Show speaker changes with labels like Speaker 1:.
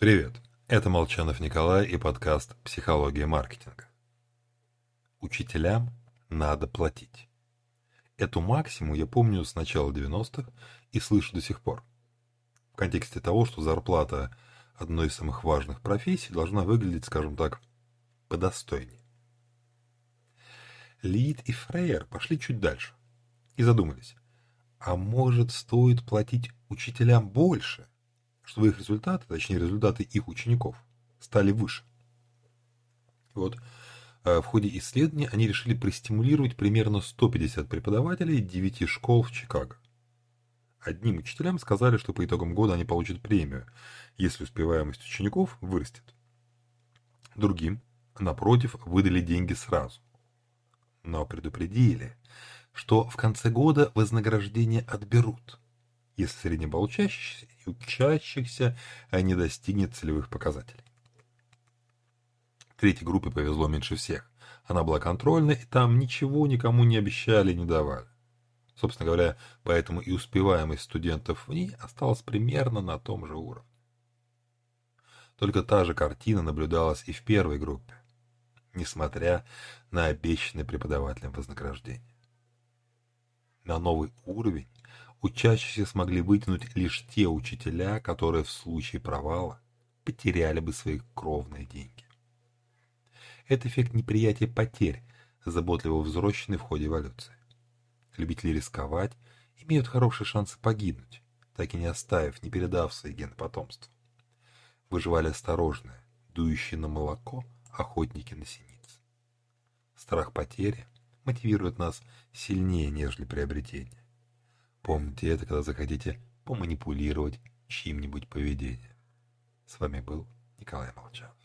Speaker 1: Привет, это Молчанов Николай и подкаст «Психология маркетинга». Учителям надо платить. Эту максиму я помню с начала 90-х и слышу до сих пор. В контексте того, что зарплата одной из самых важных профессий должна выглядеть, скажем так, подостойнее. Лид и Фрейер пошли чуть дальше и задумались, а может стоит платить учителям больше, чтобы их результаты, точнее результаты их учеников, стали выше. Вот э, в ходе исследования они решили простимулировать примерно 150 преподавателей 9 школ в Чикаго. Одним учителям сказали, что по итогам года они получат премию, если успеваемость учеников вырастет. Другим, напротив, выдали деньги сразу. Но предупредили, что в конце года вознаграждение отберут, если среднебалчащийся учащихся не достигнет целевых показателей. Третьей группе повезло меньше всех. Она была контрольной, и там ничего никому не обещали и не давали. Собственно говоря, поэтому и успеваемость студентов в ней осталась примерно на том же уровне. Только та же картина наблюдалась и в первой группе, несмотря на обещанное преподавателям вознаграждение. На новый уровень учащиеся смогли вытянуть лишь те учителя, которые в случае провала потеряли бы свои кровные деньги. Это эффект неприятия потерь, заботливо взросленный в ходе эволюции. Любители рисковать имеют хорошие шансы погибнуть, так и не оставив, не передав свои гены потомству. Выживали осторожные, дующие на молоко, охотники на синиц. Страх потери мотивирует нас сильнее, нежели приобретение. Помните это, когда захотите поманипулировать чьим-нибудь поведением. С вами был Николай Молчанов.